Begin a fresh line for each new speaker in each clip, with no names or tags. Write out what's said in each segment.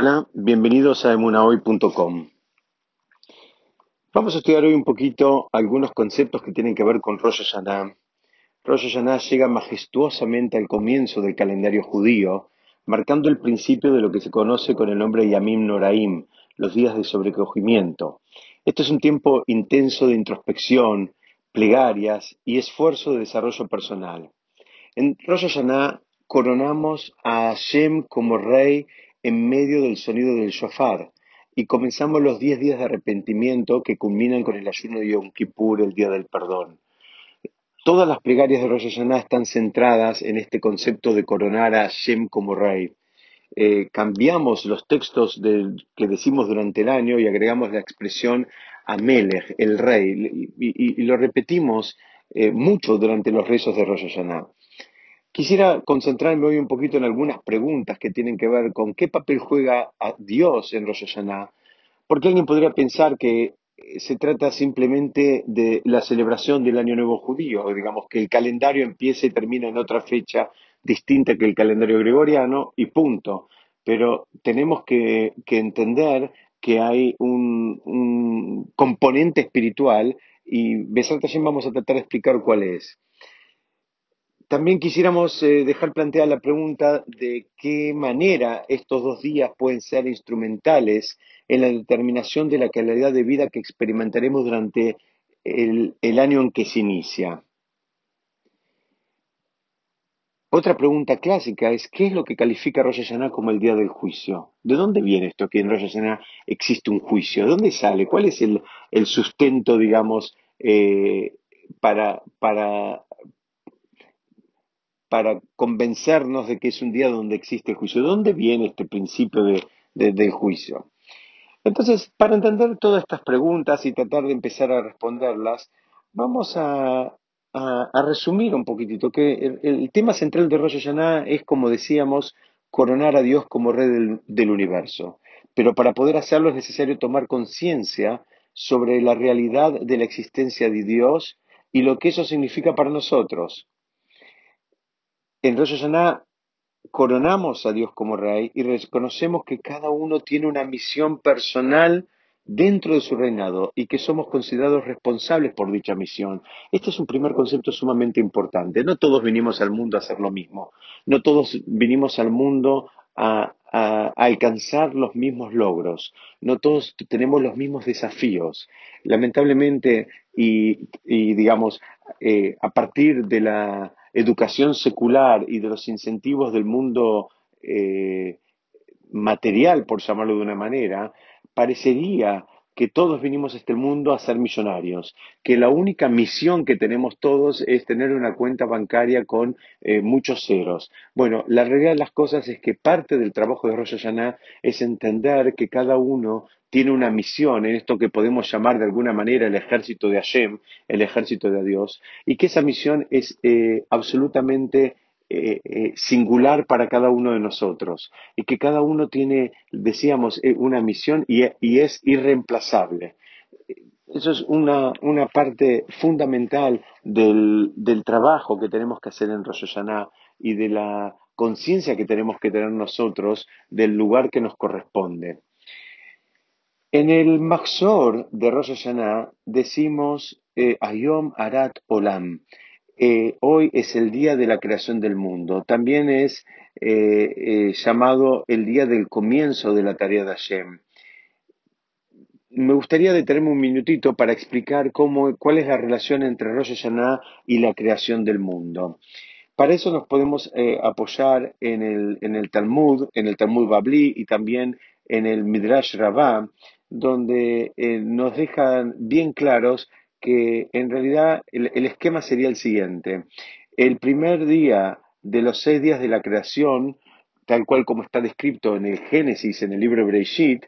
Hola, bienvenidos a emunahoy.com. Vamos a estudiar hoy un poquito algunos conceptos que tienen que ver con Rosh Hashanah. Rosh Hashanah llega majestuosamente al comienzo del calendario judío, marcando el principio de lo que se conoce con el nombre Yamim Noraim, los días de sobrecogimiento. Esto es un tiempo intenso de introspección, plegarias y esfuerzo de desarrollo personal. En Rosh Hashanah coronamos a Hashem como rey en medio del sonido del shofar y comenzamos los 10 días de arrepentimiento que culminan con el ayuno de Yom Kippur, el día del perdón. Todas las plegarias de Rosh están centradas en este concepto de coronar a Hashem como rey. Eh, cambiamos los textos que decimos durante el año y agregamos la expresión Amelech, el rey, y, lo repetimos eh, mucho durante los rezos de Rosh. Quisiera concentrarme hoy un poquito en algunas preguntas que tienen que ver con qué papel juega a Dios en Rosh porque alguien podría pensar que eh, se trata simplemente de la celebración del Año Nuevo Judío, digamos que el calendario empieza y termina en otra fecha distinta que el calendario gregoriano y punto. Pero tenemos que, entender que hay un, componente espiritual y Besat vamos a tratar de explicar cuál es. También quisiéramos eh, dejar planteada la pregunta de qué manera estos dos días pueden ser instrumentales en la determinación de la calidad de vida que experimentaremos durante el, año en que se inicia. Otra pregunta clásica es, ¿qué es lo que califica Rosh Hashanah como el día del juicio? ¿De dónde viene esto que en Rosh Hashanah existe un juicio? ¿De dónde sale? ¿Cuál es el, sustento, digamos, eh, para, para para convencernos de que es un día donde existe juicio. ¿De dónde viene este principio de, del juicio? Entonces, para entender todas estas preguntas y tratar de empezar a responderlas, vamos a, resumir un poquitito que el, tema central de Rosh Hashanah es, como decíamos, coronar a Dios como rey del, del universo. Pero para poder hacerlo es necesario tomar conciencia sobre la realidad de la existencia de Dios y lo que eso significa para nosotros. En Rosh Hashanah coronamos a Dios como Rey y reconocemos que cada uno tiene una misión personal dentro de su reinado y que somos considerados responsables por dicha misión. Este es un primer concepto sumamente importante. No todos vinimos al mundo a hacer lo mismo. No todos vinimos al mundo a, alcanzar los mismos logros. No todos tenemos los mismos desafíos. Lamentablemente, y, digamos, eh, a partir de la educación secular y de los incentivos del mundo eh, material, por llamarlo de una manera, parecería que todos vinimos a este mundo a ser millonarios, que la única misión que tenemos todos es tener una cuenta bancaria con eh, muchos ceros. Bueno, la realidad de las cosas es que parte del trabajo de Rosh Hashanah es entender que cada uno tiene una misión en esto que podemos llamar de alguna manera el ejército de Hashem, el ejército de Dios, y que esa misión es eh, absolutamente eh, eh, singular para cada uno de nosotros y que cada uno tiene, decíamos, eh, una misión y, es irreemplazable. Eso es una, parte fundamental del, trabajo que tenemos que hacer en Rosh y de la conciencia que tenemos que tener nosotros del lugar que nos corresponde. En el Maxor de Rosh Hashanah decimos Ayom Arat Olam, eh, hoy es el día de la creación del mundo. También es eh, eh, llamado el día del comienzo de la tarea de Hashem. Me gustaría detenerme un minutito para explicar cómo, cuál es la relación entre Rosh Hashanah y la creación del mundo. Para eso nos podemos apoyar en el, en el Talmud, en el Talmud Babli y también en el Midrash Rabbah, donde nos dejan bien claros que en realidad el, esquema sería el siguiente. El primer día de los seis días de la creación, tal cual como está descrito en el Génesis, en el libro Breshit,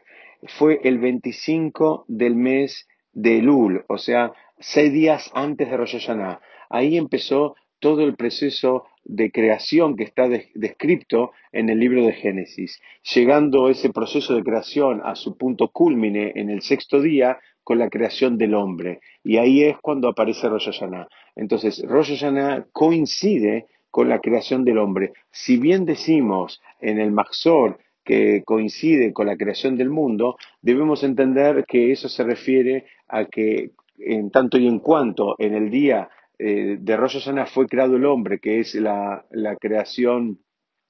fue el 25 del mes de Elul, o sea, seis días antes de Rosh Hashanah. Ahí empezó todo el proceso de creación que está descrito en el libro de Génesis, llegando ese proceso de creación a su punto culmine en el sexto día con la creación del hombre. Y ahí es cuando aparece Rosh Hashanah. Entonces, Rosh Hashanah coincide con la creación del hombre. Si bien decimos en el Maxor que coincide con la creación del mundo, debemos entender que eso se refiere a que en tanto y en cuanto en el día eh, de Rosh Hashanah fue creado el hombre, que es la, creación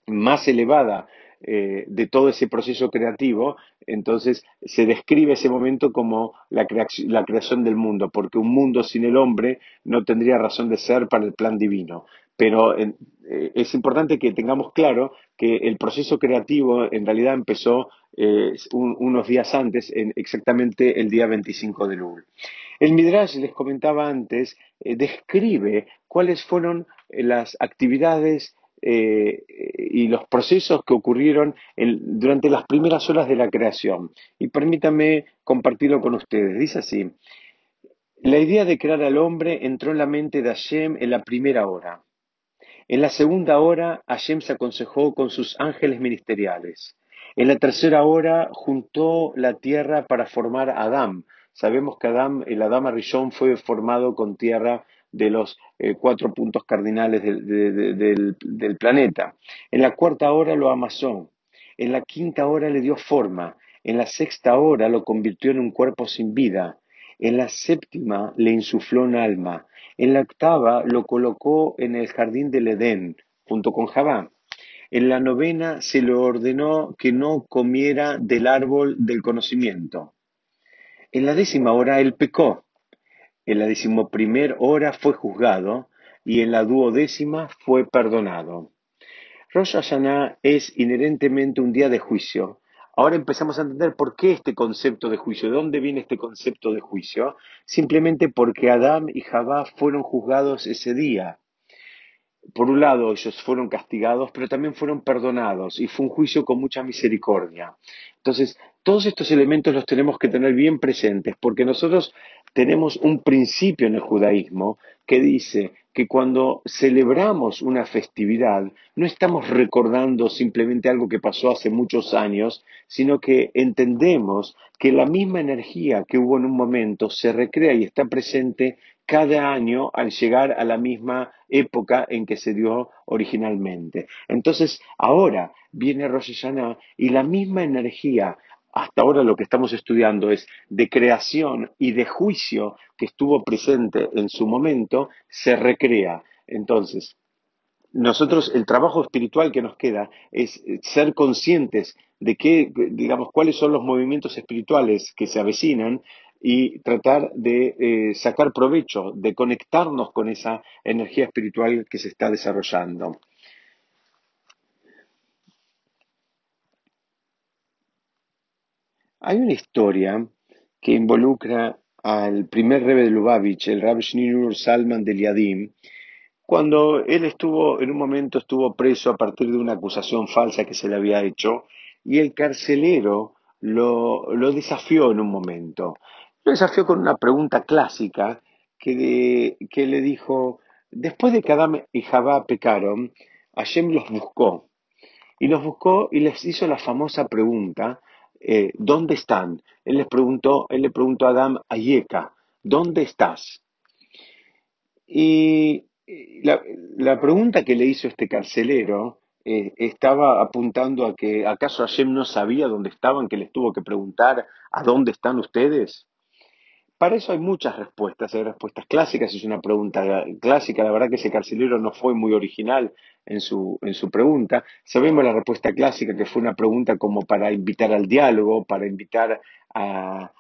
más elevada eh, de todo ese proceso creativo, entonces se describe ese momento como la, creación del mundo, porque un mundo sin el hombre no tendría razón de ser para el plan divino. Pero eh, es importante que tengamos claro que el proceso creativo en realidad empezó un, unos días antes, en exactamente el día 25 de Lul. El Midrash, les comentaba antes, eh, describe cuáles fueron las actividades eh, y los procesos que ocurrieron durante las primeras horas de la creación. Y permítanme compartirlo con ustedes. Dice así, la idea de crear al hombre entró en la mente de Hashem en la primera hora. En la segunda hora, Hashem se aconsejó con sus ángeles ministeriales. En la tercera hora, juntó la tierra para formar a Adán. Sabemos que Adán, el Adán Arishon fue formado con tierra de los eh, cuatro puntos cardinales del, planeta. En la cuarta hora lo amasó. En la quinta hora le dio forma. En la sexta hora lo convirtió en un cuerpo sin vida. En la séptima le insufló un alma. En la octava lo colocó en el jardín del Edén, junto con Javá. En la novena se le ordenó que no comiera del árbol del conocimiento. En la décima hora él pecó en la decimoprimer hora fue juzgado y en la duodécima fue perdonado. Rosh Hashanah es inherentemente un día de juicio. Ahora empezamos a entender por qué este concepto de juicio, de dónde viene este concepto de juicio. Simplemente porque Adán y Javá fueron juzgados ese día. Por un lado, ellos fueron castigados, pero también fueron perdonados y fue un juicio con mucha misericordia. Entonces, todos estos elementos los tenemos que tener bien presentes, porque nosotros tenemos un principio en el judaísmo que dice que cuando celebramos una festividad no estamos recordando simplemente algo que pasó hace muchos años, sino que entendemos que la misma energía que hubo en un momento se recrea y está presente cada año al llegar a la misma época en que se dio originalmente. Entonces, ahora viene Rosh Hashanah y la misma energía hasta ahora lo que estamos estudiando es de creación y de juicio que estuvo presente en su momento, se recrea. Entonces, nosotros el trabajo espiritual que nos queda es ser conscientes de qué, digamos, cuáles son los movimientos espirituales que se avecinan y tratar de eh, sacar provecho, de conectarnos con esa energía espiritual que se está desarrollando. Hay una historia que involucra al primer rebe de Lubavitch, el Rab Shneur Salman de Liadim, cuando él estuvo, en un momento estuvo preso a partir de una acusación falsa que se le había hecho, y el carcelero lo, desafió en un momento. Lo desafió con una pregunta clásica que, que le dijo, después de que Adam y Jabá pecaron, Hashem los buscó, y los buscó y les hizo la famosa pregunta, eh, ¿dónde están? Él les preguntó, él le preguntó a Adam Ayeka, ¿dónde estás? Y la, pregunta que le hizo este carcelero eh, estaba apuntando a que acaso Hashem no sabía dónde estaban, que les tuvo que preguntar a dónde están ustedes. Para eso hay muchas respuestas, hay respuestas clásicas, es una pregunta clásica, la verdad que ese carcelero no fue muy original en su, en su pregunta. Sabemos la respuesta clásica, que fue una pregunta como para invitar al diálogo, para invitar a,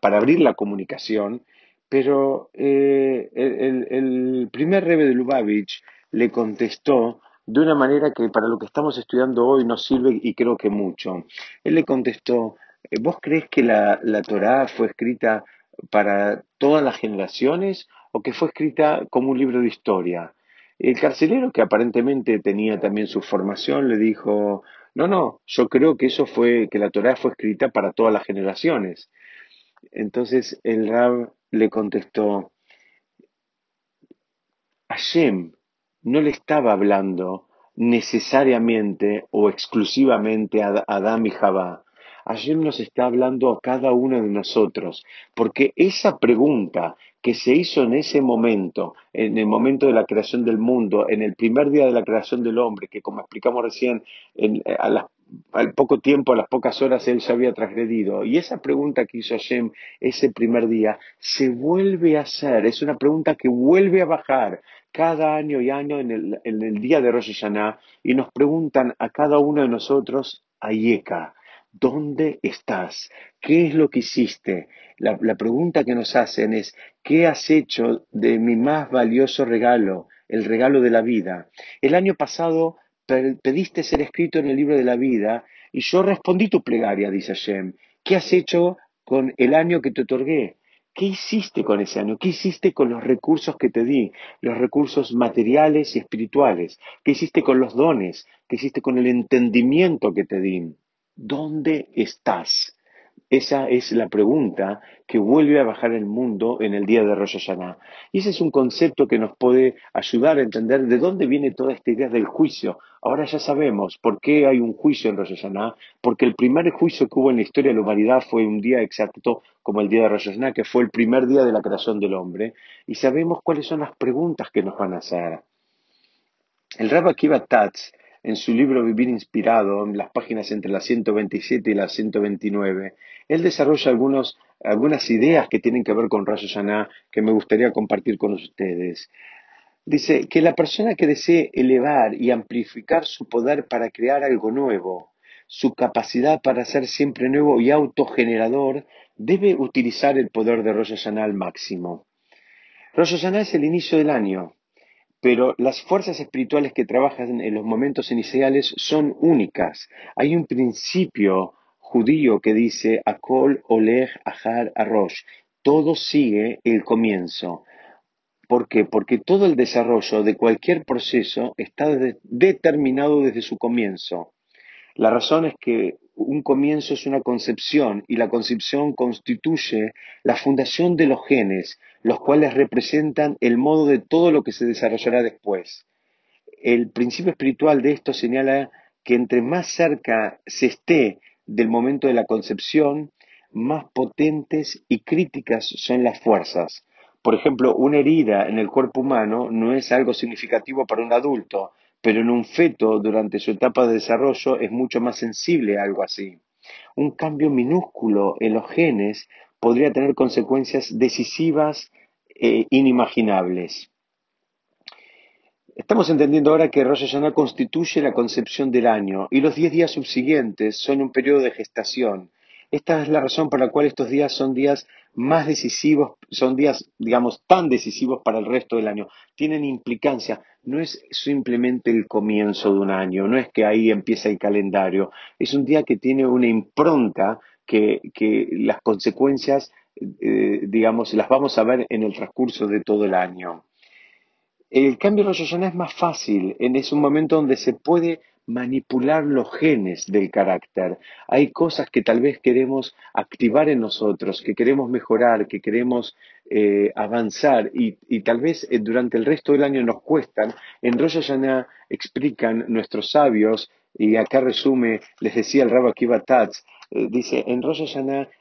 para abrir la comunicación, pero eh, el, el, primer rebe de Lubavitch le contestó de una manera que para lo que estamos estudiando hoy nos sirve y creo que mucho. Él le contestó, eh, ¿Vos crees que la, la Torá fue escrita para todas las generaciones o que fue escrita como un libro de historia? El carcelero, que aparentemente tenía también su formación, le dijo, no, no, yo creo que eso fue, que la Torá fue escrita para todas las generaciones. Entonces el Rab le contestó, Hashem no le estaba hablando necesariamente o exclusivamente a Adán y Jabá, Hashem nos está hablando a cada uno de nosotros, porque esa pregunta que se hizo en ese momento, en el momento de la creación del mundo, en el primer día de la creación del hombre, que como explicamos recién, al poco tiempo, a las pocas horas, él se había transgredido. Y esa pregunta que hizo Hashem ese primer día se vuelve a hacer, es una pregunta que vuelve a bajar cada año y año en el, en el día de Rosh Hashanah y nos preguntan a cada uno de nosotros, Ayeka, ¿dónde estás? ¿Qué es lo que hiciste? La, pregunta que nos hacen es, ¿qué has hecho de mi más valioso regalo, el regalo de la vida? El año pasado pediste ser escrito en el libro de la vida y yo respondí tu plegaria, dice Hashem. ¿Qué has hecho con el año que te otorgué? ¿Qué hiciste con ese año? ¿Qué hiciste con los recursos que te di? Los recursos materiales y espirituales. ¿Qué hiciste con los dones? ¿Qué hiciste con el entendimiento que te di? ¿Dónde estás? Esa es la pregunta que vuelve a bajar el mundo en el día de Rosh Hashanah. Y ese es un concepto que nos puede ayudar a entender de dónde viene toda esta idea del juicio. Ahora ya sabemos por qué hay un juicio en Rosh porque el primer juicio que hubo en la historia de la humanidad fue un día exacto como el día de Rosh Hashanah, que fue el primer día de la creación del hombre, y sabemos cuáles son las preguntas que nos van a hacer. El Rabbi Akiva Tatz en su libro Vivir Inspirado, en las páginas entre las 127 y las 129, él desarrolla algunas ideas que tienen que ver con Rosh Hashanah que me gustaría compartir con ustedes. Dice que la persona que desee elevar y amplificar su poder para crear algo nuevo, su capacidad para ser siempre nuevo y autogenerador, debe utilizar el poder de Rosh Hashanah al máximo. Rosh Hashanah es el inicio del año, pero las fuerzas espirituales que trabajan en los momentos iniciales son únicas. Hay un principio judío que dice Akol Oleg Ahar Arosh. Todo sigue el comienzo. ¿Por qué? Porque todo el desarrollo de cualquier proceso está determinado desde su comienzo. La razón es que un comienzo es una concepción y la concepción constituye la fundación de los genes, los cuales representan el modo de todo lo que se desarrollará después. El principio espiritual de esto señala que entre más cerca se esté del momento de la concepción, más potentes y críticas son las fuerzas. Por ejemplo, una herida en el cuerpo humano no es algo significativo para un adulto, pero en un feto durante su etapa de desarrollo es mucho más sensible a algo así. Un cambio minúsculo en los genes podría tener consecuencias decisivas e inimaginables. Estamos entendiendo ahora que Rosh Hashanah constituye la concepción del año y los diez días subsiguientes son un periodo de gestación. Esta es la razón por la cual estos días son días más decisivos, son días, digamos, tan decisivos para el resto del año. Tienen implicancia. No es simplemente el comienzo de un año, no es que ahí empieza el calendario. Es un día que tiene una impronta que, que las consecuencias, eh, digamos, las vamos a ver en el transcurso de todo el año. El cambio de Rosh Hashanah es más fácil, es un momento donde se puede manipular los genes del carácter. Hay cosas que tal vez queremos activar en nosotros, que queremos mejorar, que queremos eh, avanzar y, tal vez eh, durante el resto del año nos cuestan. En Rosh Hashanah explican nuestros sabios, y acá resume, les decía el Rabbi Akiva Tatz, eh, dice, en Rosh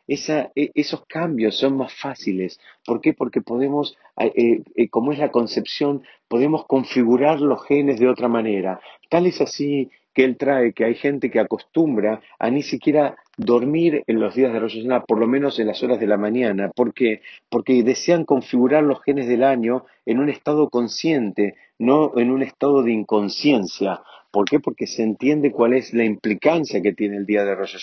esa, e, esos cambios son más fáciles. ¿Por qué? Porque podemos, eh, eh, como es la concepción, podemos configurar los genes de otra manera. Tal es así que él trae que hay gente que acostumbra a ni siquiera dormir en los días de Rosh por lo menos en las horas de la mañana. ¿Por qué? Porque desean configurar los genes del año en un estado consciente, no en un estado de inconsciencia. ¿Por qué? Porque se entiende cuál es la implicancia que tiene el día de Rosh.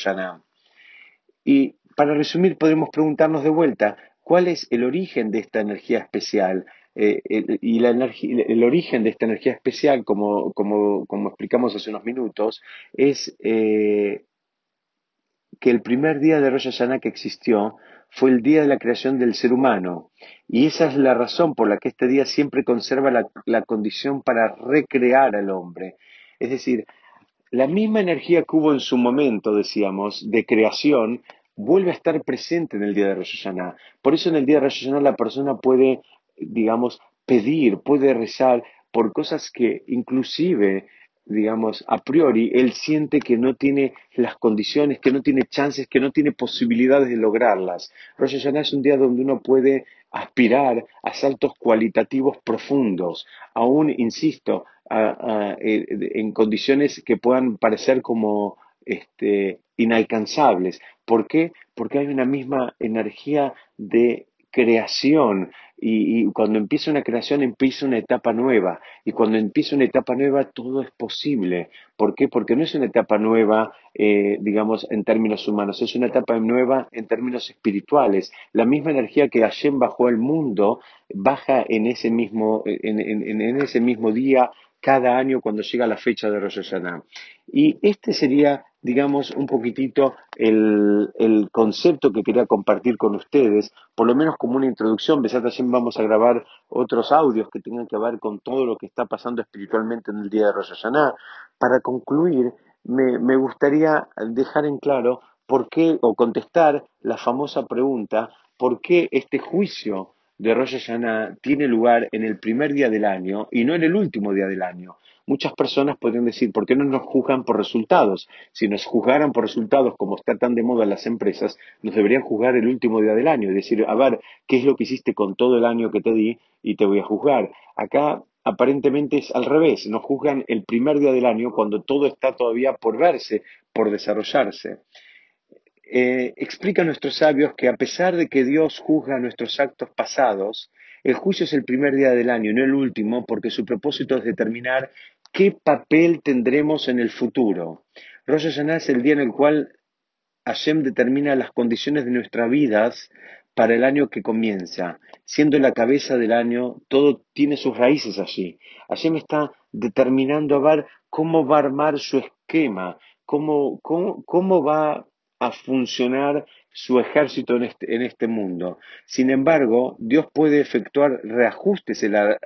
Y para resumir, podemos preguntarnos de vuelta, ¿cuál es el origen de esta energía especial? Eh, y la el origen de esta energía especial, como, como, como explicamos hace unos minutos, es eh, que el primer día de Rosh Hashanah que existió fue el día de la creación del ser humano. Y esa es la razón por la que este día siempre conserva la, la condición para recrear al hombre. Es decir, la misma energía que hubo en su momento, decíamos, de creación, vuelve a estar presente en el día de Rosh. Por eso en el día de Rosh la persona puede digamos, pedir, puede rezar por cosas que inclusive, digamos, a priori, él siente que no tiene las condiciones, que no tiene chances, que no tiene posibilidades de lograrlas. Rosh es un día donde uno puede aspirar a saltos cualitativos profundos, aún, insisto, eh, en condiciones que puedan parecer como este, inalcanzables. ¿Por qué? Porque hay una misma energía de creación y, cuando empieza una creación empieza una etapa nueva y cuando empieza una etapa nueva todo es posible. ¿Por qué? Porque no es una etapa nueva, eh, digamos, en términos humanos, es una etapa nueva en términos espirituales. La misma energía que Hashem bajó al mundo baja en ese mismo, en ese mismo día cada año cuando llega la fecha de Rosh. Y este sería, digamos, un poquitito el, el, concepto que quería compartir con ustedes, por lo menos como una introducción. también vamos a grabar otros audios que tengan que ver con todo lo que está pasando espiritualmente en el día de Rosh. Para concluir, me, me gustaría dejar en claro por qué, o contestar la famosa pregunta, ¿por qué este juicio de Rosh Hashanah tiene lugar en el primer día del año y no en el último día del año. Muchas personas podrían decir, ¿por qué no nos juzgan por resultados? Si nos juzgaran por resultados, como está tan de moda en las empresas, nos deberían juzgar el último día del año y decir, a ver, ¿qué es lo que hiciste con todo el año que te di y te voy a juzgar? Acá aparentemente es al revés, nos juzgan el primer día del año cuando todo está todavía por verse, por desarrollarse eh, explica a nuestros sabios que a pesar de que Dios juzga nuestros actos pasados, el juicio es el primer día del año, no el último, porque su propósito es determinar qué papel tendremos en el futuro. Rosh Hashanah es el día en el cual Hashem determina las condiciones de nuestras vidas para el año que comienza. Siendo la cabeza del año, todo tiene sus raíces allí. Hashem está determinando a ver cómo va a armar su esquema, cómo, cómo, cómo va a funcionar su ejército en este, en este, mundo. Sin embargo, Dios puede efectuar reajustes en la,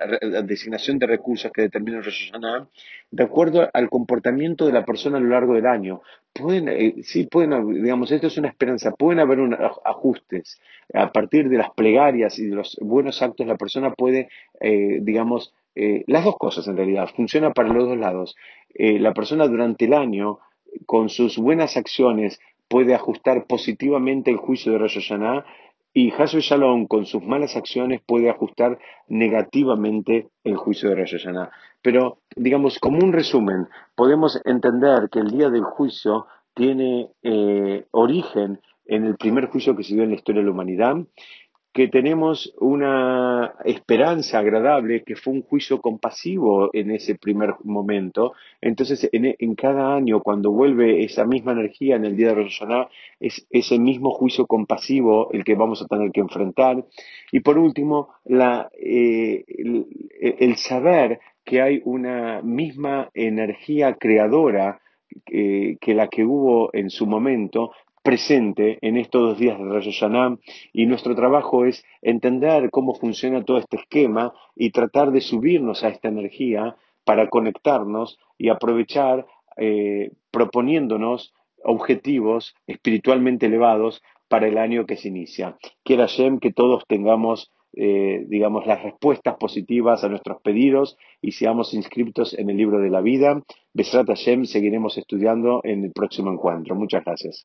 designación de recursos que determina Rosh Hashanah de acuerdo al comportamiento de la persona a lo largo del año. Pueden, eh, sí, pueden, digamos, esto es una esperanza, pueden haber ajustes. A partir de las plegarias y de los buenos actos, la persona puede, eh, digamos, eh, las dos cosas en realidad, funciona para los dos lados. la persona durante el año, con sus buenas acciones, puede ajustar positivamente el juicio de Rosh Hashanah y Hashem Shalom con sus malas acciones puede ajustar negativamente el juicio de Rosh Hashanah. Pero, digamos, como un resumen, podemos entender que el día del juicio tiene eh, origen en el primer juicio que se dio en la historia de la humanidad que tenemos una esperanza agradable, que fue un juicio compasivo en ese primer momento. Entonces, en, cada año, cuando vuelve esa misma energía en el día de Rosh es ese mismo juicio compasivo el que vamos a tener que enfrentar. Y por último, eh, el, saber que hay una misma energía creadora eh, que la que hubo en su momento, presente en estos dos días de Rosh Hashanah y nuestro trabajo es entender cómo funciona todo este esquema y tratar de subirnos a esta energía para conectarnos y aprovechar eh, proponiéndonos objetivos espiritualmente elevados para el año que se inicia. Quiera Hashem que todos tengamos eh, digamos, las respuestas positivas a nuestros pedidos y seamos inscritos en el libro de la vida. Besrat Hashem, seguiremos estudiando en el próximo encuentro. Muchas gracias.